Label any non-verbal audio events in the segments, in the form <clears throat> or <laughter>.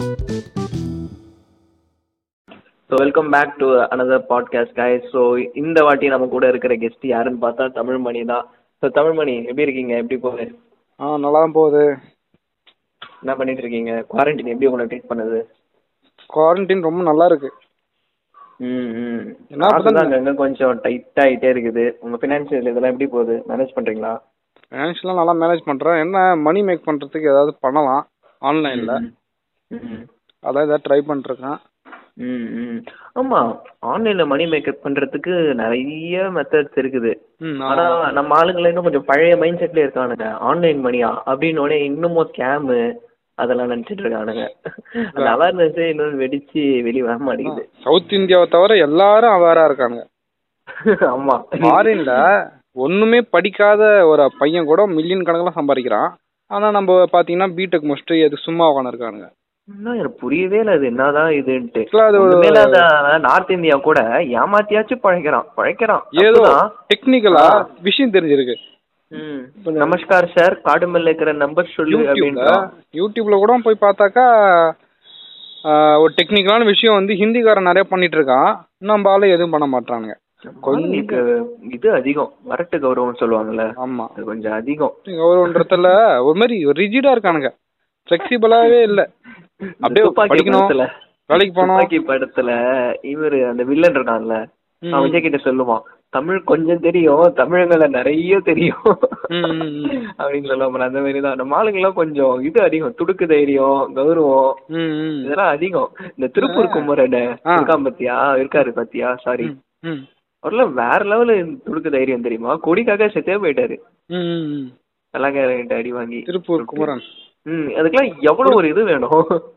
So welcome back to another podcast guys. So இந்த வாட்டி நம்ம கூட இருக்கிற கெஸ்ட் யாருன்னு பார்த்தா தமிழ்மணி தான். ஸோ தமிழ்மணி எப்படி இருக்கீங்க? எப்படி போகுது? ஆ நல்லா தான் போகுது. என்ன பண்ணிட்டு இருக்கீங்க? குவாரண்டைன் எப்படி உங்களை ட்ரீட் பண்ணுது? குவாரண்டைன் ரொம்ப நல்லா இருக்கு. ம் ம். என்ன கொஞ்சம் டைட் ஆகிட்டே இருக்குது. உங்கள் ஃபினான்ஷியல் இதெல்லாம் எப்படி போகுது? மேனேஜ் பண்ணுறீங்களா ஃபினான்ஷியலாக நல்லா மேனேஜ் பண்ணுறேன் என்ன மணி மேக் பண்ணுறதுக்கு ஏதாவது பண்ணலாம் ஆன்லைனில் ம். அதான் ஏதாவது ட்ரை பண்ணிருக்கேன் ம் ம். ஆமாம் ஆன்லைனில் மணி மேக்கப் பண்ணுறதுக்கு நிறைய மெத்தட்ஸ் இருக்குது. ம் ஆனா நம்ம ஆளுங்களை இன்னும் கொஞ்சம் பழைய மைண்ட் செட்ல இருக்கானுங்க. ஆன்லைன் மணியா அப்படின்னு உடனே இன்னமும் ஸ்கேமு அதெல்லாம் நினைச்சிட்டு இருக்கானுங்க. அந்த அவேர்னஸே இன்னும் வெடிச்சு வெளியே வர மாட்டேங்குது. சவுத் இந்தியாவை தவிர எல்லாரும் அவேராக இருக்காங்க <laughs> ஆமா. ஃபாரின்ல ஒன்றுமே படிக்காத ஒரு பையன் கூட மில்லியன் கணக்கில் சம்பாதிக்கிறான். ஆனால் நம்ம பார்த்தீங்கன்னா பிடெக் முடிச்சுட்டு எது சும்மா உட்காந்துருக்கானுங்க இன்னும் எனக்கு புரியவே இல்லை அது என்னதான் இதுன்ட்டு. நார்த் இந்தியா கூட ஏமாத்தியாச்சும் பழைக்கிறான் பழைக்கிறான். ஏதோ. டெக்னிக்கலா. விஷயம் தெரிஞ்சிருக்கு. நமஸ்கார் சார். காடுமல்ல இருக்கிற நம்பர் சொல்லு யூடியூப்ல அப்படின்றான் யூடியூப்ல கூட போய் பார்த்தாக்கா ஒரு டெக்னிக்கலான விஷயம் வந்து ஹிந்திக்காரன் நிறைய பண்ணிட்டு இருக்கான் நம்ம ஆளு எதுவும் பண்ண மாட்டானுங்க இது அதிகம். வரட்டு கௌரவம் சொல்லுவாங்கல்ல. ஆமா. அது கொஞ்சம் அதிகம். கௌரவன்றதுல ஒரு மாதிரி ரிஜிடா இருக்கானுங்க. ஃபிளெக்சிபிளாவே இல்ல. அப்படியே படிக்கணும். வேலைக்கு போனோம் படத்துல இவரு அந்த வில்லன் இருக்கான்ல. அவன் விஜய் கிட்ட சொல்லுவான் தமிழ் கொஞ்சம் தெரியும் தமிழங்கள நிறைய தெரியும். அப்படின்னு சொல்லுவாங்க அந்த மாதிரி தான் நம்ம ஆளுங்கெல்லாம் கொஞ்சம் இது அதிகம். துடுக்கு தைரியம் கௌரவம். இதெல்லாம் அதிகம். இந்த திருப்பூர் குமரன் ஆ. இருக்கான் பாத்தியா? இருக்காரு பாத்தியா? சாரி. அவர்லாம் வேற லெவலு துடுக்கு தைரியம் தெரியுமா? கொடிக்காக செத்தே போயிட்டாரு. கலாக்காரங்கிட்ட அடி வாங்கி. திருப்பூர் குமரன். ம் அதுக்கெல்லாம் எவ்வளவு ஒரு இது வேணும்?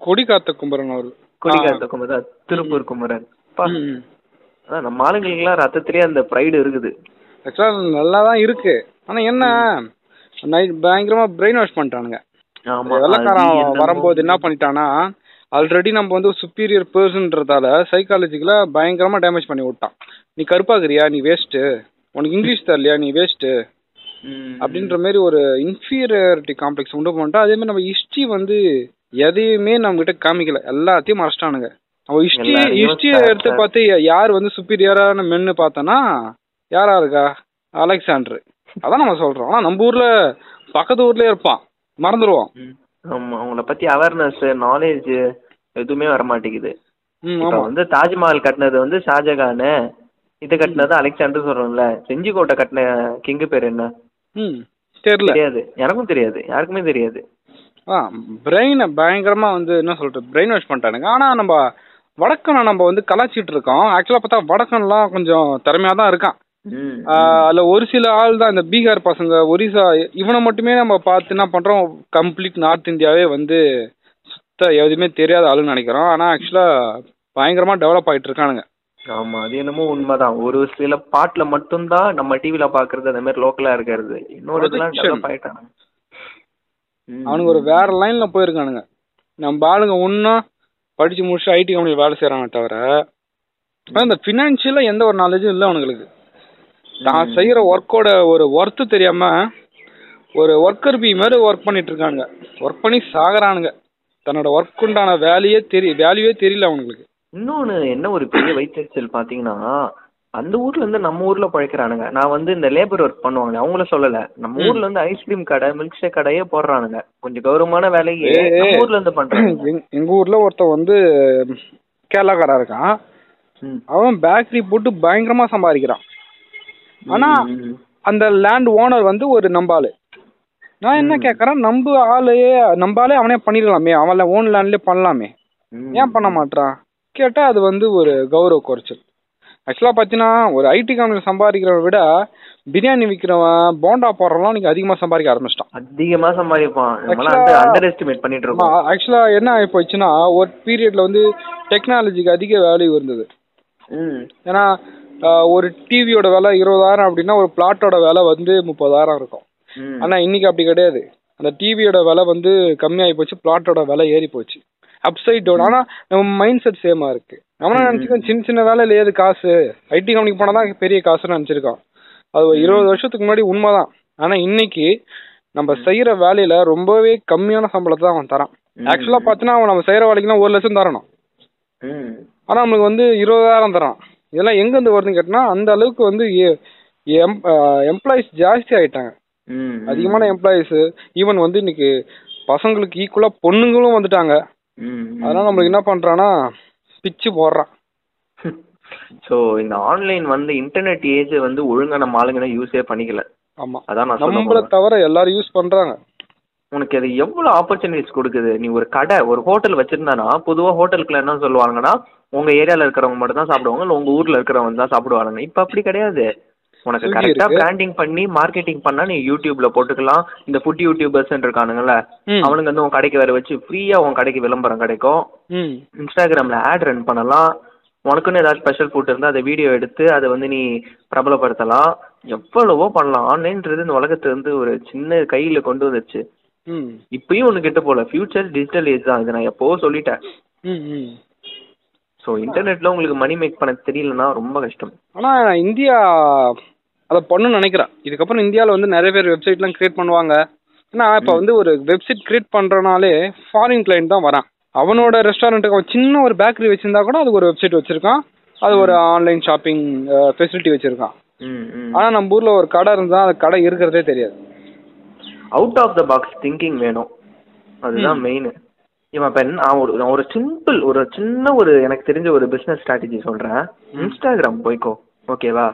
கொடி காத்த குமரன் அவரு. கொடிக்காத்த குமரன் திருப்பூர் குமரன். அதான் நம்ம ஆளுங்களுக்குலாம் ரத்தத்திலேயே அந்த ப்ரைடு இருக்குது. ஆக்சுவலா நல்லா தான் இருக்கு. ஆனா என்ன? நைட் பயங்கரமா பிரெயின் வாஷ் பண்ணிட்டானுங்க வெள்ளக்காரன் வரும்போது என்ன பண்ணிட்டானா ஆல்ரெடி நம்ம வந்து சுப்பீரியர் பர்சன்றதால சைக்காலஜிக்கலா பயங்கரமா டேமேஜ் பண்ணி விட்டான். நீ கருப்பாக்குறியா? நீ வேஸ்ட் உனக்கு இங்கிலீஷ் தரலையா? நீ வேஸ்ட் ம், அப்படின்ற மாதிரி ஒரு இன்ஃபீரியாரிட்டி காம்ப்ளெக்ஸ் உண்டு பண்ணிட்டா அதே மாதிரி நம்ம ஹிஸ்டரி வந்து எதையுமே நம்ம கிட்ட காமிக்கல. எல்லாத்தையும் மறைச்சிட்டானுங்க. நம்ம ஹிஸ்டரி ஹிஸ்டரியை எடுத்து. பார்த்து யார் வந்து சுப்பீரியரான மென்னு பார்த்தோன்னா யாரா இருக்கா? அலெக்சாண்டர். அதான் நம்ம சொல்றோம். ஆனா நம்ம ஊர்ல பக்கத்து ஊர்லயே இருப்பான். மறந்துடுவோம். ஆமா. அவங்கள பத்தி அவேர்னஸ் நாலேஜ் எதுவுமே வர மாட்டேங்குது வந்து தாஜ்மஹால் கட்டினது வந்து ஷாஜகான் இது கட்டினது அலெக்சாண்டர் சொல்றோம்ல. செஞ்சிக்கோட்டை கட்டின கிங்கு பேர் என்ன? ம் தெரியல. தெரியாது. எனக்கும் தெரியாது. யாருக்குமே தெரியாது. ஆ பிரெயினை பயங்கரமா வந்து என்ன சொல்றது பிரெயின் வாஷ் பண்ணிட்டானுங்க. ஆனா நம்ம வடக்கனை நம்ம வந்து கலாச்சிட்டு இருக்கோம். ஆக்சுவலா பார்த்தா வடக்கன்லாம் கொஞ்சம் திறமையா தான் இருக்கான். அதுல ஒரு சில ஆள் தான் இந்த பீகார் பசங்க ஒரிசா இவனை மட்டுமே நம்ம பார்த்து என்ன பண்றோம் கம்ப்ளீட் நார்த் இந்தியாவே வந்து சுத்த எதுவுமே தெரியாத ஆளுன்னு நினைக்கிறோம். ஆனா ஆக்சுவலா பயங்கரமா டெவலப் ஆயிட்டு இருக்கானுங்க. ஆமா அது என்னமோ உண்மைதான். ஒரு சில பாட்டுல மட்டும்தான் நம்ம டிவில பாக்குறது அந்த மாதிரி லோக்கலா இருக்கிறது. இன்னொரு இதெல்லாம். டெவலப். அவனுங்க ஒரு வேற லைன்ல போயிருக்கானுங்க. நம்ம ஆளுங்க ஒன்றும் படிச்சு முடிச்சு ஐடி கம்பெனி வேலை செய்யறாங்க தவிர இந்த ஃபினான்ஷியலா எந்த ஒரு நாலேஜும் இல்லை அவனுங்களுக்கு. தான் செய்யற ஒர்க்கோட ஒரு ஒர்த்து தெரியாம ஒரு ஒர்க்கர் பி மாதிரி ஒர்க் பண்ணிட்டு இருக்காங்க ஒர்க் பண்ணி சாகுறானுங்க. தன்னோட ஒர்க் உண்டான வேலையே தெரிய வேல்யூவே தெரியல அவனுங்களுக்கு. இன்னொன்னு என்ன ஒரு பெரிய வயிற்றுச்சல் பாத்தீங்கன்னா அந்த ஊர்ல இருந்து நம்ம ஊர்ல பழைக்கிறானுங்க. நான் வந்து இந்த லேபர் ஒர்க் பண்ணுவாங்க அவங்கள சொல்லல. நம்ம. ஊர்ல இருந்து ஐஸ்கிரீம் கடை மில்க் ஷேக் கடையே போடுறானுங்க. கொஞ்சம் கௌரவமான வேலையே. நம்ம ஊர்ல இருந்து பண்றாங்க <clears throat> எங்க- ஊர்ல ஒருத்தன் வந்து கேரளாக்காரன் இருக்கான். அவன் பேக்கரி போட்டு பயங்கரமா சம்பாதிக்கிறான். ஆனா அந்த லேண்ட் ஓனர் வந்து ஒரு நம்பாளு. நான் என்ன ம். கேட்கறேன் நம்ப ஆளையே நம்பாலே அவனே பண்ணிடலாமே. அவன் ஓன் லேண்ட்லயே பண்ணலாமே. ஏன் பண்ண மாட்றான்? கேட்டா அது வந்து ஒரு கௌரவ குறைச்சல். ஆக்சுவலா பாத்தீங்கன்னா ஒரு ஐடி கம்பெனியில் சம்பாதிக்கிறவனை விட பிரியாணி விற்கிறவன் போண்டா போடுறவன் நீங்க அதிகமா சம்பாதிக்க ஆரம்பிச்சிட்டான். அதிகமா சம்பாதிப்பான். நம்மளாம் Actually- அண்டர் எஸ்டிமேட் பண்ணிட்டு இருக்கோம். ஆக்சுவலா என்ன ஆகி போச்சுன்னா ஒரு பீரியட்ல வந்து டெக்னாலஜிக்கு அதிக வேல்யூ இருந்தது. ஏன்னா ஒரு டிவியோட விலை இருபதாயிரம் அப்படின்னா ஒரு பிளாட்டோட விலை வந்து முப்பதாயிரம் இருக்கும். ம். ஆனா இன்னைக்கு அப்படி கிடையாது. அந்த டிவியோட விலை வந்து கம்மியாகி போச்சு பிளாட்டோட விலை ஏறி போச்சு. அப்சைட் டவுன் ஆனா நம்ம மைண்ட் செட் சேமா இருக்கு. அவனா ம். நினைச்சுக்கோம் சின்ன சின்ன வேலையில ஏது காசு? ஐடி கம்பெனிக்கு போனா தான் பெரிய காசுன்னு நினைச்சிருக்கான் அது ஒரு இருபது வருஷத்துக்கு முன்னாடி உண்மைதான். ஆனா இன்னைக்கு நம்ம செய்யற வேலையில ரொம்பவே கம்மியான சம்பளத்தை தான் அவன் தரான். ஆக்சுவலா பார்த்தீங்கன்னா அவன் நம்ம செய்யற வேலைக்குனா ஒரு லட்சம் தரணும். ஆனா நம்மளுக்கு வந்து இருபதாயிரம் தரான். இதெல்லாம் எங்க இருந்து வருதுன்னு கேட்டனா அந்த அளவுக்கு வந்து எம்ப்ளாயிஸ் ஜாஸ்தி ஆயிட்டாங்க. அதிகமான எம்ப்ளாயிஸ் ஈவன் வந்து இன்னைக்கு பசங்களுக்கு ஈக்குவலா பொண்ணுங்களும் வந்துட்டாங்க. அதனால நம்மளுக்கு என்ன பண்றான்னா பிச்சு போடுறான். <laughs> ஸோ இந்த ஆன்லைன் வந்து இன்டர்நெட் ஏஜ் வந்து ஒழுங்கா நம்ம ஆளுங்க யூஸே பண்ணிக்கல. ஆமா. அதான் நான் நம்மள. தவிர எல்லாரும் யூஸ் பண்றாங்க. உனக்கு அது எவ்வளவு ஆப்பர்ச்சுனிட்டிஸ் கொடுக்குது? நீ ஒரு கடை ஒரு ஹோட்டல் வச்சிருந்தானா பொதுவா ஹோட்டலுக்குள்ள என்ன சொல்லுவாங்கன்னா உங்க ஏரியால இருக்கிறவங்க மட்டும் தான் சாப்பிடுவாங்க இல்ல உங்க ஊர்ல இருக்கிறவங்க தான் சாப்பிடுவாங்க இப்ப அப்படி கிடையாது. உனக்கு கரெக்டா. பிராண்டிங் பண்ணி மார்க்கெட்டிங் பண்ணா நீ யூடியூப்ல போட்டுக்கலாம். இந்த ஃபுட் யூடியூபர்ஸ் இருக்கானுங்கல்ல. அவனுங்க வந்து உன் கடைக்கு வர வச்சு ஃப்ரீயா உன் கடைக்கு விளம்பரம் கிடைக்கும். இன்ஸ்டாகிராம்ல ஆட் ரன் பண்ணலாம். உனக்குன்னு ஏதாவது ஸ்பெஷல் ஃபுட் இருந்தால் அதை வீடியோ எடுத்து அதை வந்து நீ பிரபலப்படுத்தலாம். எவ்வளவோ பண்ணலாம். ஆன்லைன்றது இந்த உலகத்தை வந்து ஒரு சின்ன கையில கொண்டு வந்துருச்சு. ம். இப்பயும் ஒன்று கிட்ட போல. ஃபியூச்சர் டிஜிட்டல் ஏஜ் தான். இதை நான் எப்போவோ சொல்லிட்டேன். ஸோ இன்டர்நெட்ல உங்களுக்கு மணி மேக் பண்ண தெரியலன்னா ரொம்ப கஷ்டம். ஆனா இந்தியா அதை பண்ணணும்னு நினைக்கிறேன். இதுக்கப்புறம் இந்தியாவில் வந்து நிறைய பேர் வெப்சைட்லாம் கிரியேட் பண்ணுவாங்க. ஏன்னா இப்போ வந்து ஒரு வெப்சைட் கிரியேட் பண்றனாலே ஃபாரின் கிளைண்ட் தான் வரான். அவனோட ரெஸ்டாரண்ட்டுக்கு அவன் சின்ன ஒரு பேக்கரி வச்சிருந்தா கூட அதுக்கு ஒரு வெப்சைட் வச்சிருக்கான். அது ஒரு ஆன்லைன் ஷாப்பிங் ஃபெசிலிட்டி வச்சிருக்கான். ஆனா நம்ம ஊர்ல ஒரு கடை இருந்தா அந்த கடை இருக்கிறதே தெரியாது. Out of the box thinking வேணும். அதுதான் மெயின் இவன் இப்போ நான் ஒரு நான் ஒரு சிம்பிள் ஒரு சின்ன ஒரு எனக்கு தெரிஞ்ச ஒரு பிஸ்னஸ் ஸ்ட்ராட்டஜி சொல்றேன். இன்ஸ்டாகிராம் போய்க்கோ. ஓகேவா.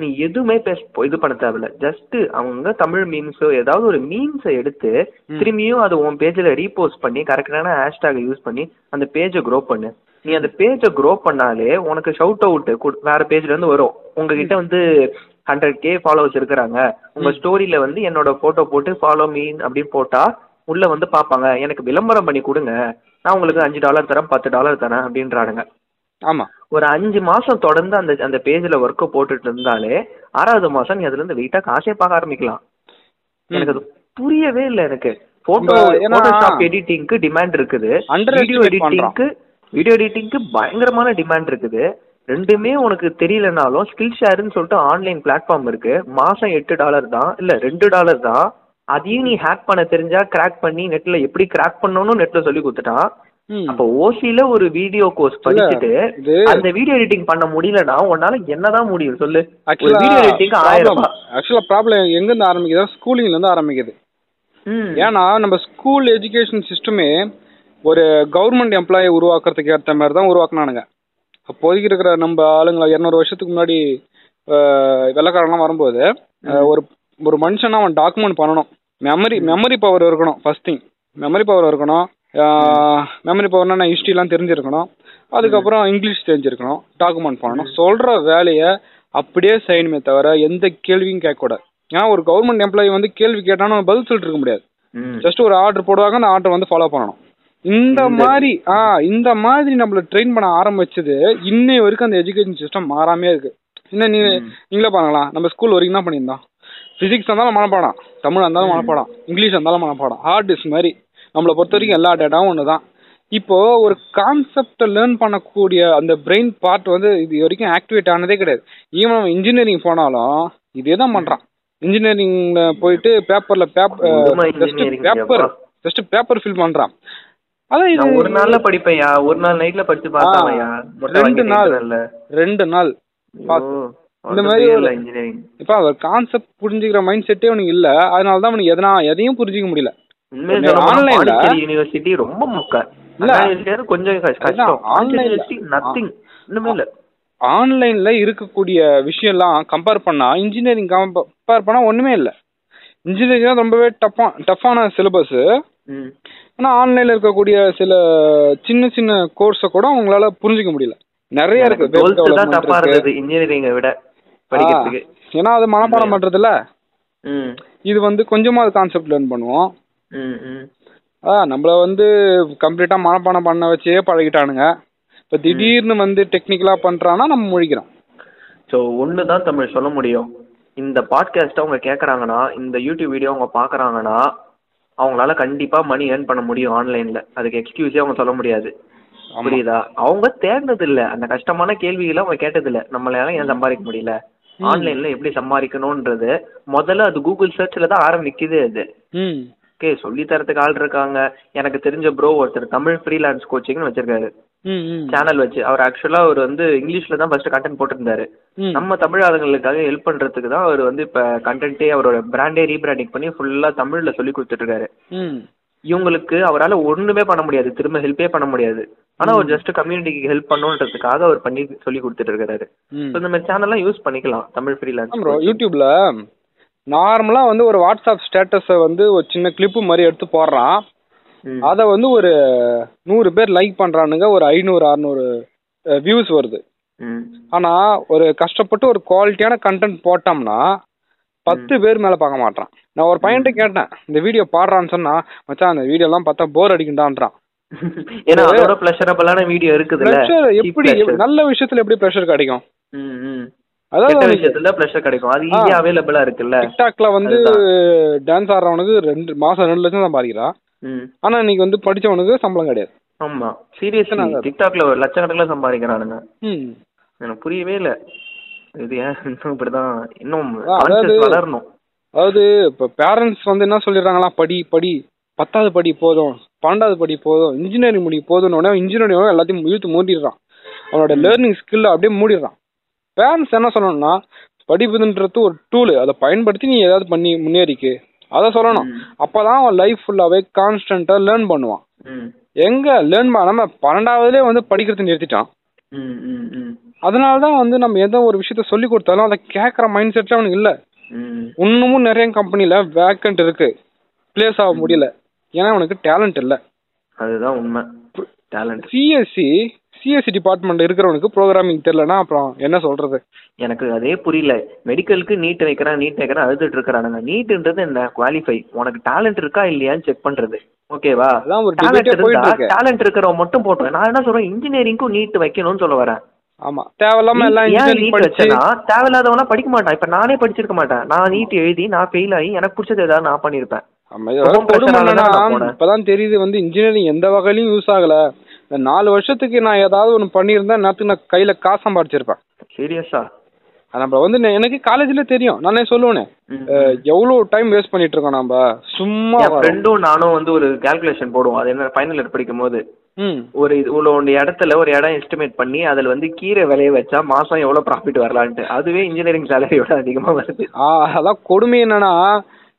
நீ எதுவுமே பேச இது பண்ண தேவையில்ல. ஜஸ்ட் அவங்க தமிழ் மீம்ஸோ ஏதாவது ஒரு மீம்ஸை எடுத்து திரும்பியும் அது உன் பேஜில் ரீபோஸ்ட் பண்ணி கரெக்டான ஹேஷ்டாக யூஸ் பண்ணி அந்த பேஜை க்ரோ பண்ணு. நீ அந்த பேஜை க்ரோ பண்ணாலே உனக்கு ஷவுட் அவுட் வேற பேஜ்ல இருந்து வரும். உங்ககிட்ட வந்து ஹண்ட்ரட் கே ஃபாலோவர்ஸ் இருக்கிறாங்க. உங்க ஸ்டோரியில வந்து என்னோட போட்டோ போட்டு ஃபாலோ மீன் அப்படின்னு போட்டா உள்ள வந்து பார்ப்பாங்க. எனக்கு விளம்பரம் பண்ணி கொடுங்க. நான் உங்களுக்கு அஞ்சு டாலர் தரேன் பத்து டாலர் தரேன் அப்படின்றானுங்க. ஆமா. ஒரு அஞ்சு மாசம் தொடர்ந்து அந்த அந்த பேஜ்ல ஒர்க்கை போட்டுட்டு இருந்தாலே ஆறாவது மாசம் நீ அதுல இருந்து வெயிட்டா காசே பார்க்க ஆரம்பிக்கலாம். எனக்கு அது புரியவே இல்லை எனக்கு. போட்டோ போட்டோஷாப் எடிட்டிங்க்கு டிமாண்ட் இருக்குது. வீடியோ எடிட்டிங்க்கு வீடியோ எடிட்டிங்க்கு பயங்கரமான டிமாண்ட் இருக்குது. ரெண்டுமே உனக்கு தெரியலனாலும் ஸ்கில் ஷேர்னு சொல்லிட்டு ஆன்லைன் பிளாட்ஃபார்ம் இருக்கு. மாசம் எட்டு டாலர் தான். இல்ல ரெண்டு டாலர் தான். அதையும் நீ ஹேக் பண்ண தெரிஞ்சா கிராக் பண்ணி நெட்ல எப்படி கிராக் பண்ணணும்னு நெட்ல சொல்லி கொடுத்துட்டான். அப்ப ஓசில ஒரு வீடியோ கோர்ஸ் படிச்சுட்டு அந்த வீடியோ எடிட்டிங் பண்ண முடியலனா உன்னால என்னதான் முடியும் சொல்லு? வீடியோ எடிட்டிங் ஆயிரம். ஆக்சுவலா ப்ராப்ளம் எங்க இருந்து ஆரம்பிக்குது? ஸ்கூலிங்ல இருந்து ஆரம்பிக்குது. ஏன்னா நம்ம ஸ்கூல் எஜுகேஷன் சிஸ்டமே ஒரு கவர்மெண்ட் எம்ப்ளாயை உருவாக்குறதுக்கு ஏற்ற மாதிரி தான் உருவாக்குனானுங்க. அப்போதைக்கு இருக்கிற நம்ம ஆளுங்களை இரநூறு வருஷத்துக்கு முன்னாடி அஹ், வெள்ளைக்காரங்களாம் வரும்போது ஒரு ஒரு மனுஷனா அவன் டாக்குமெண்ட் பண்ணணும். மெமரி மெமரி பவர் இருக்கணும் ஃபர்ஸ்ட் திங் மெமரி பவர் இருக்கணும். மெமரி பவர்னா ஹிஸ்ட்ரிலாம் தெரிஞ்சிருக்கணும். அதுக்கப்புறம் இங்கிலீஷ் தெரிஞ்சிருக்கணும். டாக்குமெண்ட் பண்ணணும். சொல்ற வேலையை அப்படியே செய்யணுமே தவிர எந்த கேள்வியும் கேட்கக்கூடாது. ஏன்னா ஒரு கவர்மெண்ட் எம்ப்ளாயி வந்து கேள்வி கேட்டாலும் பதில் சொல்லிட்டு இருக்க முடியாது. ஜஸ்ட் ஒரு ஆர்டர் போடுவாங்க அந்த ஆர்டர் வந்து ஃபாலோ பண்ணணும். இந்த மாதிரி ஆ இந்த மாதிரி நம்மள ட்ரெயின் பண்ண ஆரம்பிச்சது இன்னை வரைக்கும் அந்த எஜுகேஷன் சிஸ்டம் மாறாமே இருக்கு. இன்னும் நீங்க நீங்களே பாருங்களேன். நம்ம ஸ்கூல் வரைக்கும் என்ன பண்ணியிருந்தோம். ஃபிசிக்ஸ் இருந்தாலும் மனப்பாடம். தமிழ் இருந்தாலும் மனப்பாடம். இங்கிலீஷ் இருந்தாலும் மனப்பாடம். ஹார்ட் டிஸ்க் மாதிரி. நம்மளை பொறுத்த வரைக்கும் எல்லா டேட்டாவும் ஒன்று தான் இப்போ ஒரு கான்செப்டை லேர்ன் பண்ணக்கூடிய அந்த பிரெயின் பார்ட் வந்து இது வரைக்கும் ஆக்டிவேட் ஆனதே கிடையாது. ஈவன் அவன் இன்ஜினியரிங் போனாலும் இதே தான் பண்றான் இன்ஜினியரிங்ல போயிட்டு பேப்பர்ல paper paper. Just paper fill பண்றான். அதான் இது ஒரு நாள்ல படிப்பேன்யா. ஒரு நாள் நைட்ல படிச்சு ரெண்டு நாள். ரெண்டு நாள். இந்த மாதிரி இன்ஜினியரிங் இப்ப அவர் கான்செப்ட் புரிஞ்சுக்கிற மைண்ட் செட்டே அவனுக்கு இல்ல. அதனால தான் அவனுக்கு எதனா எதையும் புரிஞ்சுக்க முடியல. யூனிவர்சிட்டி ரொம்ப மொக்க. கொஞ்சம் கஷ்டம். யூனிவர்சிட்டி நத்திங் இல்ல. ஆன்லைன்ல இருக்கக்கூடிய விஷயம்லாம் கம்பேர் பண்ணா இன்ஜினியரிங் கம்பேர் பண்ணா ஒண்ணுமே இல்ல. இன்ஜினியரிங் தான் ரொம்பவே டஃப்பா டஃப்பான சிலபஸ். ஆனா ஆன்லைன்ல இருக்கக்கூடிய சில சின்ன சின்ன கோர்ஸை கூட அவங்களால புரிஞ்சுக்க முடியல. நிறைய இருக்கு web 12th தான் development தப்பா இருக்கு. இருந்தது இன்ஜினியரிங்கை விட ஏன்னா அது மனப்பாடம் பண்றதுல. இது வந்து கொஞ்சமா அது கான்செப்ட் லேர்ன் பண்ணுவோம். ம் ம். ஆ நம்மள வந்து கம்ப்ளீட்டா மனப்பாடம் பண்ண வச்சே பழகிட்டானுங்க. இப்ப திடீர்னு வந்து டெக்னிக்கலா பண்றான்னா நம்ம முழிக்கிறோம். ஸோ ஒன்று தான் தமிழ் சொல்ல முடியும். இந்த பாட்காஸ்ட்டை அவங்க கேட்குறாங்கன்னா இந்த யூடியூப் வீடியோ அவங்க பார்க்குறாங்கன்னா அவங்களால கண்டிப்பாக மணி ஏர்ன் பண்ண முடியும் ஆன்லைனில் அதுக்கு எக்ஸ்கியூஸே அவங்க சொல்ல முடியாது. புரியுதா? அவங்க தேடினது இல்ல அந்த கஷ்டமான கேள்விகளை அவங்க கேட்டது இல்ல நம்மளால ஏன் சம்பாதிக்க முடியல? ஆன்லைன்ல எப்படி சம்பாதிக்கணும்ன்றது முதல்ல அது கூகுள் சர்ச்ல தான் ஆரம்பிக்குது அது. ம். ஓகே சொல்லி தரதுக்கு ஆள் இருக்காங்க. எனக்கு தெரிஞ்ச ப்ரோ ஒருத்தர் தமிழ் ஃப்ரீலான்ஸ் கோச்சிங்னு வச்சிருக்காரு. சேனல் வச்சு. அவர் ஆக்சுவலா அவர் வந்து இங்கிலீஷ்ல தான் ஃபர்ஸ்ட் கண்டென்ட் போட்டிருந்தாரு. நம்ம தமிழ் ஆளுங்களுக்காக ஹெல்ப் பண்றதுக்கு தான் அவர் வந்து இப்ப கண்டென்ட்டே அவரோட பிராண்டே ரீபிராண்டிங் பண்ணி ஃபுல்லா தமிழ்ல சொல்லி கொடுத்துட்டு இருக்காரு இவங்களுக்கு அவரால ஒண்ணுமே பண்ண முடியாது. திரும்ப ஹெல்ப்பே பண்ண முடியாது. ஆனா அவர் ஜஸ்ட் கம்யூனிட்டிக்கு ஹெல்ப் பண்ணுன்றதுக்காக அவர் பண்ணி சொல்லி கொடுத்துட்டு இருக்காரு இந்த மாதிரி சேனல்லாம் யூஸ் பண்ணிக்கலாம். தமிழ் ப்ரோ ஃப்ரீலான்ஸ் யூடியூப்ல நார்மலா வந்து ஒரு வாட்ஸ்அப் ஸ்டேட்டஸை வந்து ஒரு சின்ன கிளிப்பு மாதிரி எடுத்து போடுறான். அதை வந்து ஒரு நூறு பேர் லைக் பண்றானுங்க ஒரு ஐநூறு அறநூறு வியூஸ் வருது. ஆனா ஒரு கஷ்டப்பட்டு ஒரு குவாலிட்டியான கண்டென்ட் போட்டோம்னா பத்து பேர் மேல பார்க்க மாட்டான் நான் ஒரு பையன்கிட்ட கேட்டேன் இந்த வீடியோ பாடுறான்னு சொன்னா மச்சான் அந்த வீடியோ எல்லாம் பார்த்தா போர் அடிக்குண்டான்றான் ஏன்னா அதோட பிளஷரபிளான வீடியோ Cheap எப்படி. நல்ல விஷயத்துல எப்படி ப்ரெஷர் கிடைக்கும் கெட்ட விஷயத்துல ப்ளஷர் கிடைக்கும். அது. ஈஸியா அவைலபிளா இருக்குல்ல. டிக்டாக்ல வந்து டான்ஸ் ஆடுறவனுக்கு ரெண்டு மாசம் ரெண்டு லட்சம் சம்பாதிக்கிறான். ஆனா இன்னைக்கு வந்து படிச்சவனுக்கு சம்பளம் கிடையாது. ஆமா. எத்தனை டிக்டாக்ல ஒரு லட்சக்கணக்கில் சம்பாதிக்கிறானுங்க. எனக்கு புரியவே இல்ல. இது ஏன் இப்படிதான்? இன்னும் வளரணும். அதாவது இப்போ பேரண்ட்ஸ் வந்து என்ன சொல்லிடுறாங்களா படி படி. பத்தாவது படி போதும். பன்னெண்டாவது படி போதும். இன்ஜினியரிங் முடி போதும்னு உடனே இன்ஜினியரிங் எல்லாத்தையும் இழுத்து மூடிடுறான் அவனோட லேர்னிங் ஸ்கில் அப்படியே மூடிடுறான். பேரண்ட்ஸ் என்ன சொல்லணும்னா படிப்புன்றது ஒரு டூலு அதை பயன்படுத்தி நீ ஏதாவது பண்ணி முன்னேறிக்கு. அதை சொல்லணும். அப்பதான் அவன் லைஃப் ஃபுல்லாவே கான்ஸ்டன்டா லேர்ன் பண்ணுவான். எங்க லேர்ன் பண்ணாம பன்னெண்டாவதுலேயே வந்து படிக்கிறது நிறுத்திட்டான். அதனால தான் வந்து நம்ம எந்த ஒரு விஷயத்த சொல்லி கொடுத்தாலும் அதை கேட்குற மைண்ட் செட்ல அவனுக்கு இல்லை. இன்னமும் நிறைய கம்பெனில வேக்கண்ட் இருக்கு. பிளேஸ் ஆக முடியல. ஏன்னா அவனுக்கு டேலண்ட் இல்லை. அதுதான் உண்மை. டேலண்ட் சிஎஸ்சி சிஎஸ்சி டிபார்ட்மெண்ட் இருக்கிறவனுக்கு ப்ரோக்ராமிங் தெரியலனா அப்புறம் என்ன சொல்றது? எனக்கு அதே புரியல. மெடிக்கலுக்கு நீட் வைக்கிறான் நீட் வைக்கிறான் அழுதுட்டு இருக்கிறானுங்க. நீட்ன்றது என்ன? குவாலிஃபை உனக்கு டேலண்ட் இருக்கா இல்லையான்னு செக் பண்றது. ஓகேவா ஒரு டேலண்ட் இருக்கிறவன் மட்டும் போட்டோம் நான் என்ன சொல்றேன்? இன்ஜினியரிங்க்கும் நீட் வைக்கணும்னு சொல்ல வரேன். ஆமா. தேவையில்லாம எல்லாம் தேவையில்லாதவனா படிக்க மாட்டான். இப்ப நானே படிச்சிருக்க மாட்டேன். நான் நீட் எழுதி நான் ஃபெயில் ஆகி எனக்கு பிடிச்சது ஏதாவது நான் பண்ணிருப்பேன். இப்பதான் தெரியுது வந்து இன்ஜினியரிங் எந்த வகையிலயும் யூஸ் ஆகல. இந்த நாலு வருஷத்துக்கு நான் ஏதாவது ஒன்று பண்ணியிருந்தா நேரத்துக்கு நான் கையில காசு சம்பாதிச்சிருப்பேன் சீரியஸா நம்ம வந்து எனக்கு காலேஜ்ல தெரியும். நானே சொல்லுவேனே. அஹ், எவ்வளவு டைம் வேஸ்ட் பண்ணிட்டு இருக்கோம் நம்ம சும்மா ஃப்ரெண்டும் நானும் வந்து ஒரு கால்குலேஷன் போடுவோம். அது என்ன ஃபைனல் இயர் படிக்கும் போது ஒரு இது ஒன்று இடத்துல ஒரு இடம் எஸ்டிமேட் பண்ணி அதில் வந்து கீரை விளைய வச்சா மாசம் எவ்வளோ ப்ராஃபிட் வரலான்ட்டு. அதுவே இன்ஜினியரிங் சேலரியோட அதிகமா வருது. அதான் கொடுமை என்னன்னா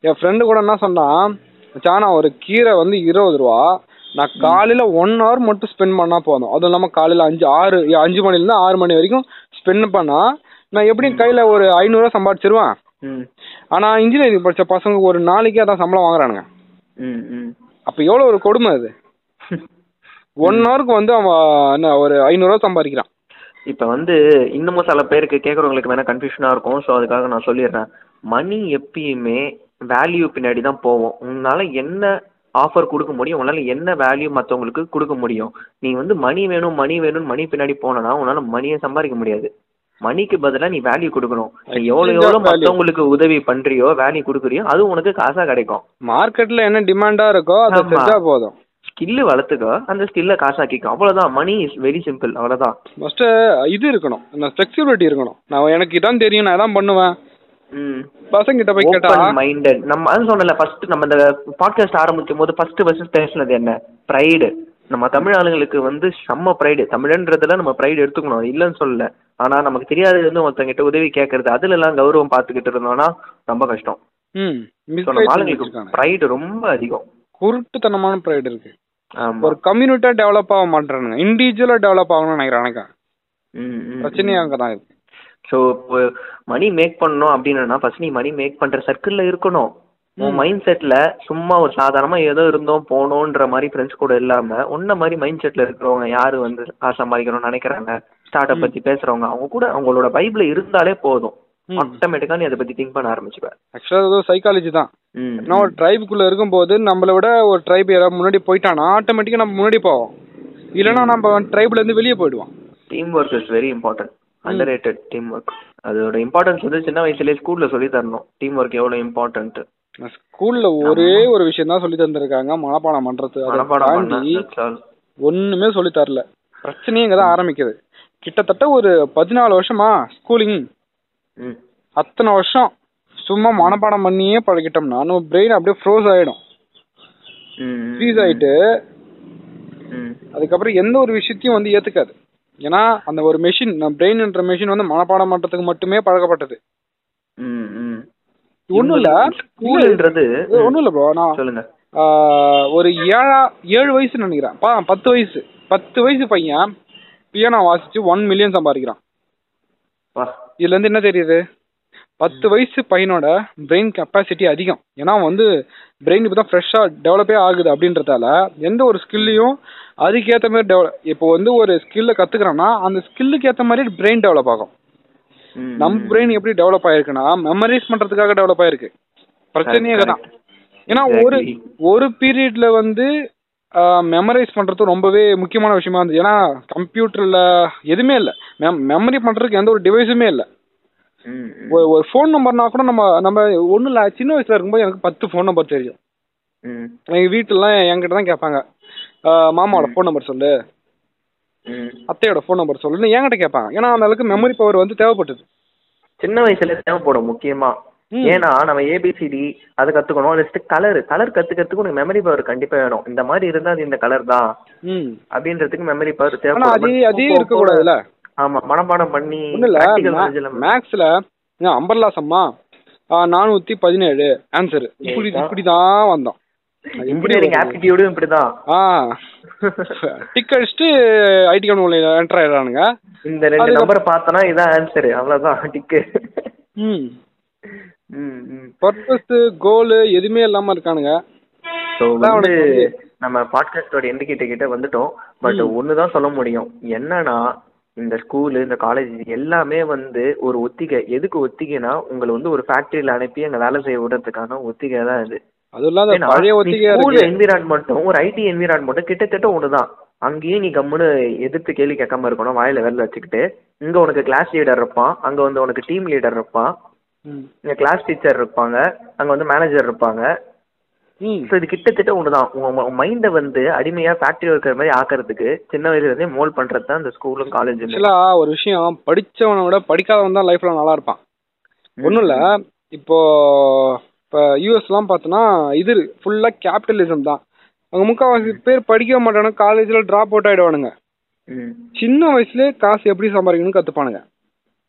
என் ஃப்ரெண்டு கூட என்ன சொன்னான் மச்சான் நான் ஒரு கீரை வந்து இருபது ரூபா நான் காலையில ஒன் ஹவர் மட்டும் ஸ்பெண்ட் பண்ணா போதும். அதுவும் இல்லாமல் காலையில அஞ்சு ஆறு அஞ்சு மணிலேருந்து ஆறு மணி வரைக்கும் ஸ்பெண்ட் பண்ணா நான் எப்படியும் கையில ஒரு ஐநூறுரூவா சம்பாதிச்சிருவேன். ம். ஆனா இன்ஜினியரிங் படிச்ச பசங்க ஒரு நாளைக்கே அதான் சம்பளம் வாங்குறானுங்க. ம் ம். அப்போ எவ்வளோ ஒரு கொடுமை அது? <laughs> ஒன் ஹவருக்கு வந்து அவன் என்ன ஒரு ஐநூறுரூவா சம்பாதிக்கிறான். இப்போ வந்து இன்னமும் சில பேருக்கு கேட்குறவங்களுக்கு வேணா கன்ஃபியூஷனாக இருக்கும். ஸோ அதுக்காக நான் சொல்லிடுறேன். மணி எப்பயுமே வேல்யூ பின்னாடி தான் போவோம் உன்னால என்ன ஆஃபர் கொடுக்க முடியும். உன்னால என்ன வேல்யூ மற்றவங்களுக்கு கொடுக்க முடியும்? நீ வந்து மணி வேணும் மணி வேணும் மணி பின்னாடி போனனா உன்னால மணியை சம்பாதிக்க முடியாது. மணிக்கு பதிலாக நீ வேல்யூ கொடுக்கணும். நீ எவ்வளோ எவ்வளோ value. மற்றவங்களுக்கு உதவி பண்றியோ வேல்யூ கொடுக்குறியோ அது உனக்கு காசாக கிடைக்கும். மார்க்கெட்ல என்ன டிமாண்டா இருக்கோ அதை போதும். ஸ்கில்லு வளர்த்துக்கோ அந்த ஸ்கில்லை காசாக்கிக்கோ. அவ்வளோதான் மணி இஸ் வெரி சிம்பிள் அவ்வளோதான் ஃபர்ஸ்ட் இது இருக்கணும். ஃப்ளெக்சிபிலிட்டி இருக்கணும். நான் எனக்கு இதான் தெரியும். நான் இதான் பண்ணுவேன். ம். பசங்க கிட்ட போய் கேட்டா? மைண்டட் நம்ம அது சொன்னல ஃபர்ஸ்ட் நம்ம இந்த பாட்காஸ்ட் ஆரம்பிக்கும் போது ஃபர்ஸ்ட் ஃபர்ஸ்ட் பேசுனது என்ன? ப்ரைடு நம்ம தமிழ் ஆளுங்களுக்கு வந்து செம்ம ப்ரைடு தமிழன்றதுல நம்ம ப்ரைடு எடுத்துக்கணும். இல்லைன்னு சொல்லல. ஆனா நமக்கு தெரியாதது வந்து ஒருத்தங்கிட்ட உதவி கேட்கறது அதுல எல்லாம் கௌரவம் பார்த்துக்கிட்டு இருந்தோம்னா ரொம்ப கஷ்டம். ம். ஸோ நம்ம ஆளுங்களுக்கு ப்ரைடு ரொம்ப அதிகம். குருட்டுத்தனமான ப்ரைட் இருக்கு. ஒரு கம்யூனிட்டியா டெவலப் ஆக மாட்டேறானுங்க. இண்டிவிஜுவலா டெவலப் ஆகணும்னு நினைக்கிறேன் எனக்கு ம், ம், பிரச்சனையே அங்கே தான் இருக்கு. ஸோ மணி மேக் பண்ணணும் அப்படின்னா ஃபர்ஸ்ட் நீ மணி மேக் பண்ற சர்க்கிள்ல இருக்கணும். உன் மைண்ட் செட்ல சும்மா ஒரு சாதாரணமா ஏதோ இருந்தோம் போனோன்ற மாதிரி ஃப்ரெண்ட்ஸ் கூட இல்லாம உன்ன மாதிரி மைண்ட் செட்ல இருக்கிறவங்க யாரு வந்து காசு சம்பாதிக்கணும்னு நினைக்கிறாங்க? ஸ்டார்ட் அப் பத்தி பேசுறவங்க அவங்க கூட அவங்களோட பைபிள் இருந்தாலே போதும். ஆட்டோமேட்டிக்கா நீ அதை பத்தி திங்க் பண்ண ஆரம்பிச்சுப்ப. ஆக்சுவலாக ஏதோ சைக்காலஜி தான். நான் ஒரு ட்ரைபுக்குள்ள இருக்கும்போது நம்மளை விட ஒரு ட்ரைப் யாராவது முன்னாடி போயிட்டானா ஆட்டோமேட்டிக்காக நம்ம முன்னாடி போவோம். இல்லைன்னா நம்ம ட்ரைப்ல இருந்து வெளியே போயிடுவோம். Team work is very important underrated team work அதோட இம்பார்ட்டன்ஸ் வந்து சின்ன வயசுலயே ஸ்கூல்ல சொல்லி தரணும். டீம் ஒர்க் எவ்வளவு இம்பார்ட்டன்ட் ஸ்கூல்ல ஒரே ஒரு விஷயம் தான் சொல்லி தந்திருக்காங்க. மனப்பாடம் பண்றது. மனப்பாடம். ஒண்ணுமே சொல்லி தரல. பிரச்சனையே இங்க தான் ஆரம்பிக்குது. கிட்டத்தட்ட ஒரு பதினாலு வருஷமா ஸ்கூலிங் அத்தனை வருஷம் சும்மா மனப்பாடம் பண்ணியே பழகிட்டோம்னா நம்ம பிரெயின் அப்படியே ஃப்ரோஸ் ஆயிடும். ஃப்ரீஸ் ஆயிட்டு. அதுக்கப்புறம் எந்த ஒரு விஷயத்தையும் வந்து ஏத்துக்காது. ஏன்னா அந்த ஒரு மெஷின் பிரெயின்ன்ற மெஷின் வந்து மனப்பாடம் பண்றதுக்கு மட்டுமே பழக்கப்பட்டது. ம். ஒண்ணும் இல்ல. ஸ்கூல்ன்றது ஒண்ணும் இல்ல ப்ரோ நான் சொல்லுங்க. ஒரு ஏழா ஏழு வயசு நினைக்கிறேன். பா பத்து வயசு. பத்து வயசு பையன் பியானோ வாசிச்சு ஒன் மில்லியன் சம்பாதிக்கிறான். இதுல இருந்து என்ன தெரியுது? பத்து வயசு பையனோட பிரெயின் கெப்பாசிட்டி அதிகம். ஏன்னா அவன் வந்து பிரெயின் இப்போ தான் ஃப்ரெஷ்ஷாக டெவலப்பே ஆகுது அப்படின்றதால எந்த ஒரு ஸ்கில்லையும் அதுக்கேற்ற மாதிரி டெவலப் இப்போ வந்து ஒரு ஸ்கில்லை கற்றுக்குறான்னா அந்த ஸ்கில்லுக்கு ஏற்ற மாதிரி பிரெயின் டெவலப் ஆகும். நம்ம. பிரெயின் எப்படி டெவலப் ஆயிருக்குன்னா மெமரைஸ் பண்ணுறதுக்காக டெவலப் ஆயிருக்கு. பிரச்சனையே தான் ஏன்னா ஒரு. ஒரு பீரியட்ல வந்து மெமரைஸ் பண்றது ரொம்பவே முக்கியமான விஷயமா இருந்துச்சு ஏன்னா கம்ப்யூட்டர்ல எதுவுமே இல்லை. மெமரி பண்றதுக்கு எந்த ஒரு டிவைஸுமே இல்லை. ஒரு ஃபோன் நம்பர்னா கூட நம்ம நம்ம ஒன்றும் இல்லை சின்ன வயசுல இருக்கும்போது எனக்கு பத்து ஃபோன் நம்பர் தெரியும். எங்கள் வீட்டிலலாம் என்கிட்ட தான் கேட்பாங்க. மாமாவோட ஃபோன் நம்பர் சொல்லு. அத்தையோட ஃபோன் நம்பர் சொல்லுன்னு என்கிட்ட கேட்பாங்க. ஏன்னா அந்த அளவுக்கு மெமரி பவர் வந்து தேவைப்பட்டது. சின்ன வயசுல தேவைப்படும் முக்கியமா. ஏன்னா நம்ம ஏபிசிடி அது கத்துக்கணும். நெக்ஸ்ட் கலர் கலர் கத்துக்கிறதுக்கு உனக்கு மெமரி பவர் கண்டிப்பா வேணும். இந்த மாதிரி இருந்தா அது இந்த கலர் தான். அப்படின்றதுக்கு மெமரி பவர் தேவைப்படும். அதே அதே போக- இருக்கக்கூடாதுல்ல? ஆமா மனப்பாடம் பண்ணி இல்லை மேக்ஸில் அம்பர்லா சம்மா நானூற்றி பதினேழு ஆன்சர் இப்படி ஏதா. இப்படி தான் வந்தோம். இன்ஜினியரிங் வரும்? ஆப்டிடியூடும் இப்படிதான். ஆ. டிக் அடிச்சுட்டு ஐடி கம்பெனியில் என்டர் ஆயிடுறானுங்க. இந்த ரெண்டு நம்பர் பார்த்தனா இதான் ஆன்சர் அவ்வளவுதான் டிக்கு ம். பர்பஸ் கோலு எதுவுமே இல்லாமல் இருக்கானுங்க. நம்ம பாட்காஸ்டோட எண்டு கிட்ட கிட்ட வந்துட்டோம். பட் ஒன்று தான் சொல்ல முடியும். என்னன்னா இந்த ஸ்கூலு இந்த காலேஜ் எல்லாமே வந்து ஒரு ஒத்திகை. எதுக்கு ஒத்திகைனா உங்களை வந்து ஒரு ஃபேக்டரியில் அனுப்பி அங்கே வேலை செய்ய விடுறதுக்கான ஒத்திகை தான் இது. அதுவும் இல்லாத பழைய ஸ்கூல் என்விரான்மெண்ட்டும் ஒரு ஐடி என்விரான்மெண்ட்டும் கிட்டத்தட்ட ஒன்று தான் அங்கேயும் நீ கம்முன்னு எதிர்த்து கேள்வி கேட்காம இருக்கணும் வாயில வெளில வச்சுக்கிட்டு. இங்க உனக்கு கிளாஸ் லீடர் இருப்பான் அங்க வந்து உனக்கு டீம் லீடர் இருப்பான். இங்க கிளாஸ் டீச்சர் இருப்பாங்க அங்க வந்து மேனேஜர் இருப்பாங்க. ஸோ இது கிட்டத்தட்ட ஒன்று தான் உங்க மைண்டை வந்து அடிமையா ஃபேக்டரி இருக்கிற மாதிரி ஆக்கிறதுக்கு சின்ன வயசுல இருந்தே மோல்ட் பண்றது தான் இந்த ஸ்கூலும் ஆக்சுவலா ஒரு விஷயம் படிச்சவனை விட படிக்காதவன் தான் லைஃப்ல நல்லா இருப்பான். ஒன்றும் இல்லை. இப்போ இப்போ யூஎஸ்லாம் பார்த்தோன்னா இது ஃபுல்லாக கேபிட்டலிசம் தான். அங்கே முக்கால்வாசி பேர் படிக்க மாட்டானுங்க. காலேஜில் ட்ராப் அவுட் ஆகிடுவானுங்க ம். சின்ன வயசுலேயே காசு எப்படி சம்பாதிக்கணும்னு கற்றுப்பானுங்க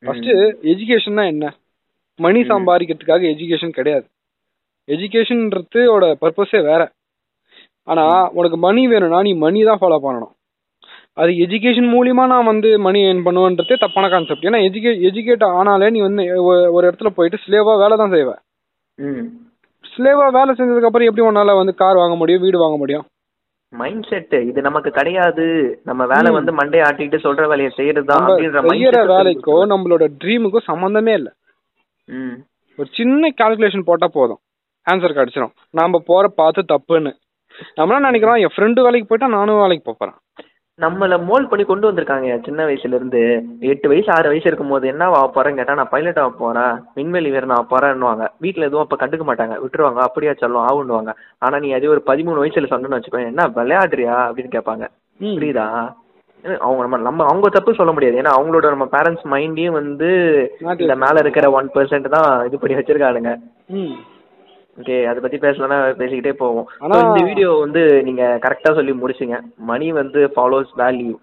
ஃபஸ்ட்டு எஜுகேஷன்னா என்ன? மணி சம்பாதிக்கிறதுக்காக எஜுகேஷன் கிடையாது. எஜுகேஷன்றதோட பர்பஸே வேற. ஆனால் உனக்கு மணி வேணும்னா நீ மணி தான் ஃபாலோ பண்ணணும். அது எஜுகேஷன் மூலியமா நான் வந்து மணி ஏர்ன் பண்ணுவேன்றதே தப்பான கான்செப்ட் ஏன்னா எஜுகே எஜுகேட் ஆனாலே நீ வந்து ஒரு இடத்துல போயிட்டு ஸ்லேவா வேலை தான் செய்வ. ம். ஸ்லேவா வேலை செஞ்சதுக்கு அப்புறம் எப்படி உன்னால வந்து கார் வாங்க முடியும் வீடு வாங்க முடியும்? மைண்ட் செட் இது நமக்கு கிடையாது. நம்ம வேலை. வந்து மண்டே ஆட்டிட்டு சொல்ற வேலையை செய்யறதுதான் அப்படின்ற செய்யற மைண்ட் வேலைக்கும் நம்மளோட ட்ரீமுக்கும் சம்மந்தமே இல்லை. ம். ஒரு சின்ன கால்குலேஷன் போட்டா போதும். ஆன்சர் கிடைச்சிடும் நாம போற பார்த்து தப்புன்னு. நம்மளாம் நினைக்கிறோம் என் ஃப்ரெண்டு வேலைக்கு போயிட்டா நானும் வேலைக்கு போப் போறேன். நம்மள மோல்ட் பண்ணி கொண்டு வந்திருக்காங்க சின்ன வயசுல இருந்து எட்டு வயசு ஆறு வயசு இருக்கும்போது என்ன ஆக போறேன்னு கேட்டா நான் பைலட் ஆக போறேன். விண்வெளி வீரன் ஆக போறேன்னுவாங்க. வீட்ல எதுவும் அப்ப கண்டுக்க மாட்டாங்க. விட்டுருவாங்க. அப்படியா சொல்லும் ஆகுன்னுவாங்க ஆனா நீ அதே ஒரு பதிமூணு வயசுல சொன்னேன்னு வச்சுக்கோ என்ன விளையாடுறியா? அப்படின்னு கேட்பாங்க. புரியுதா? அவங்க நம்ம நம்ம அவங்க தப்பு சொல்ல முடியாது. ஏன்னா அவங்களோட நம்ம பேரண்ட்ஸ் மைண்டையும் வந்து இந்த மேல இருக்கிற ஒன் பெர்சென்ட் தான் இது பண்ணி வச்சிருக்கானுங்க ம். ஓகே அதை பத்தி பேசலன்னா பேசிக்கிட்டே போவோம். ஆனா- இந்த வீடியோ வந்து நீங்க கரெக்டா சொல்லி முடிச்சிங்க. மணி வந்து ஃபாலோஸ் வேல்யூ.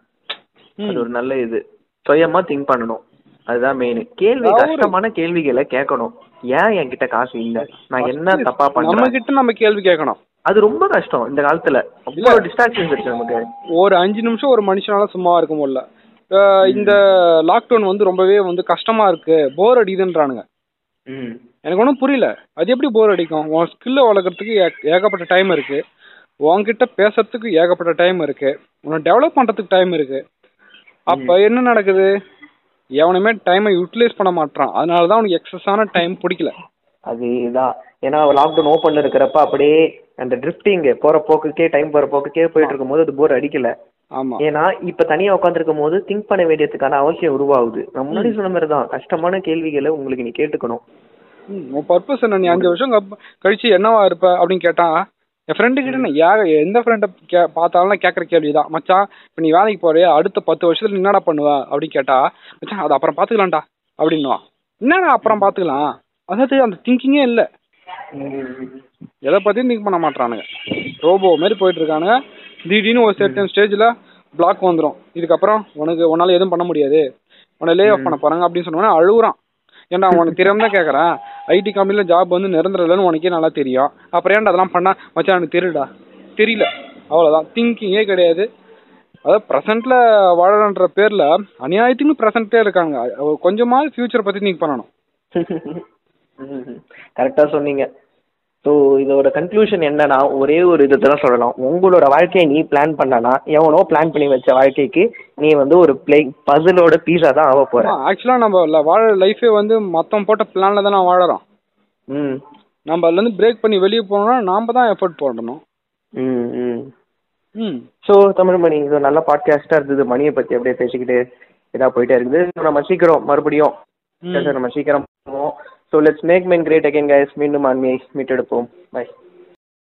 அது ஒரு நல்ல இது. சுயமா திங்க் பண்ணணும். அதுதான் மெயின் கேள்வி கஷ்டமான கேள்விகளை கேட்கணும். ஏன் என்கிட்ட காசு இல்ல? நான் என்ன தப்பா நம்ம பண்றேன்? கிட்ட நம்ம கேள்வி கேட்கணும். அது ரொம்ப கஷ்டம் இந்த காலத்துல. அவ்வளவு டிஸ்ட்ராக்ஷன்ஸ் இருக்கு நமக்கு. ஒரு அஞ்சு நிமிஷம் ஒரு மனுஷனால சும்மா இருக்க முடியல. இந்த லாக்டவுன் வந்து ரொம்பவே வந்து கஷ்டமா இருக்கு. போர் அடிக்குதுன்றானுங்க. எனக்கு ஒன்றும் புரியல. அது எப்படி போர் அடிக்கும்? உன் ஸ்கில்லை வளர்க்குறதுக்கு ஏகப்பட்ட டைம் இருக்கு. உன்கிட்ட பேசுறதுக்கு ஏகப்பட்ட டைம் இருக்கு. உன்னை டெவலப் பண்றதுக்கு டைம் இருக்கு. அப்ப என்ன நடக்குது? எவனுமே டைமை யூட்டிலைஸ் பண்ண மாட்டான் அதனால தான் உனக்கு எக்ஸஸான டைம் பிடிக்கல. அது இதான் ஏன்னா லாக்டவுன் ஓப்பன்ல இருக்கிறப்ப அப்படியே அந்த ட்ரிஃப்டிங் போற போக்குக்கே டைம் போற போக்குக்கே போயிட்டு இருக்கும்போது அது போர் அடிக்கல. ஆமா. ஏன்னா இப்ப தனியா உட்காந்துருக்கும் போது திங்க் பண்ண வேண்டியதுக்கான அவசியம் உருவாகுது. நான் முன்னாடி சொன்ன மாதிரி தான் கஷ்டமான கேள்விகளை உங்களுக்கு நீ கேட்டுக்கணும். உன் பர்பஸ் என்ன? நீ அஞ்சு வருஷம் கழிச்சு என்னவா இருப்ப? அப்படின்னு கேட்டா என் ஃப்ரெண்டு கிட்ட நான் யாக எந்த ஃப்ரெண்டை கே பார்த்தாலும் கேட்குற கேள்வி தான் மச்சான் இப்போ நீ வேலைக்கு போறியா? அடுத்த பத்து வருஷத்துல என்னடா பண்ணுவ? அப்படின்னு கேட்டா மச்சான் அது அப்புறம் பார்த்துக்கலாம்டா அப்படின்னுவான். என்னடா அப்புறம் பார்த்துக்கலாம்? அதாவது அந்த திங்கிங்கே இல்லை. எதை பத்தியும் திங்க் பண்ண மாட்டானுங்க ரோபோ மாதிரி போயிட்டு இருக்கானுங்க. திடீர்னு ஒரு certain ஸ்டேஜ்ல பிளாக் வந்துரும். இதுக்கப்புறம் உனக்கு உன்னால எதுவும் பண்ண முடியாது. உன்னை லே ஆஃப் பண்ண போறாங்க அப்படின்னு சொன்னோன்னே அழுகுறான். ஏன்டா உனக்கு தெரியாம தான் கேட்கறேன் ஐடி கம்பெனில ஜாப் வந்து நிரந்தரம் இல்லைன்னு உனக்கே நல்லா தெரியும். அப்புறம் ஏன்டா அதெல்லாம் பண்ணா? மச்சான் எனக்கு தெரியலடா. தெரியல. அவ்வளவுதான். திங்கிங்கே கிடையாது. அதாவது ப்ரெசென்ட்ல வாழறன்ற பேர்ல அநியாயத்துக்கு ப்ரெசென்ட்டே இருக்காங்க. கொஞ்சமாவது ஃபியூச்சர் பத்தி திங்க் பண்ணணும். <laughs> கரெக்டா சொன்னீங்க. ஸோ இதோட கன்க்ளூஷன் என்னன்னா ஒரே ஒரு இதை தான் சொல்லலாம் உங்களோட வாழ்க்கையை நீ பிளான் பண்ணனா எவனோ பிளான் பண்ணி வச்ச வாழ்க்கைக்கு நீ வந்து ஒரு பிளே பசிலோட பீஸா தான் ஆக போற. ஆக்சுவலா நம்ம வாழ லைஃபே வந்து மத்தவன் போட்ட பிளான்ல தானே வாழறோம். ம். நம்ம அதுல இருந்து பிரேக் பண்ணி வெளியே போனோம்னா நாம தான் எஃபர்ட் போடணும். ம் ம். ம். ஸோ தமிழ்மணி இது ஒரு நல்ல பாட்காஸ்டாக இருந்தது. மணியை பற்றி அப்படியே பேசிக்கிட்டு இதாக போயிட்டே இருக்குது. நம்ம சீக்கிரம் மறுபடியும் நம்ம சீக்கிரம் போவோம். so let's make men great again guys மீண்டும் ஆன்மையை மீட்டெடுப்போம் பை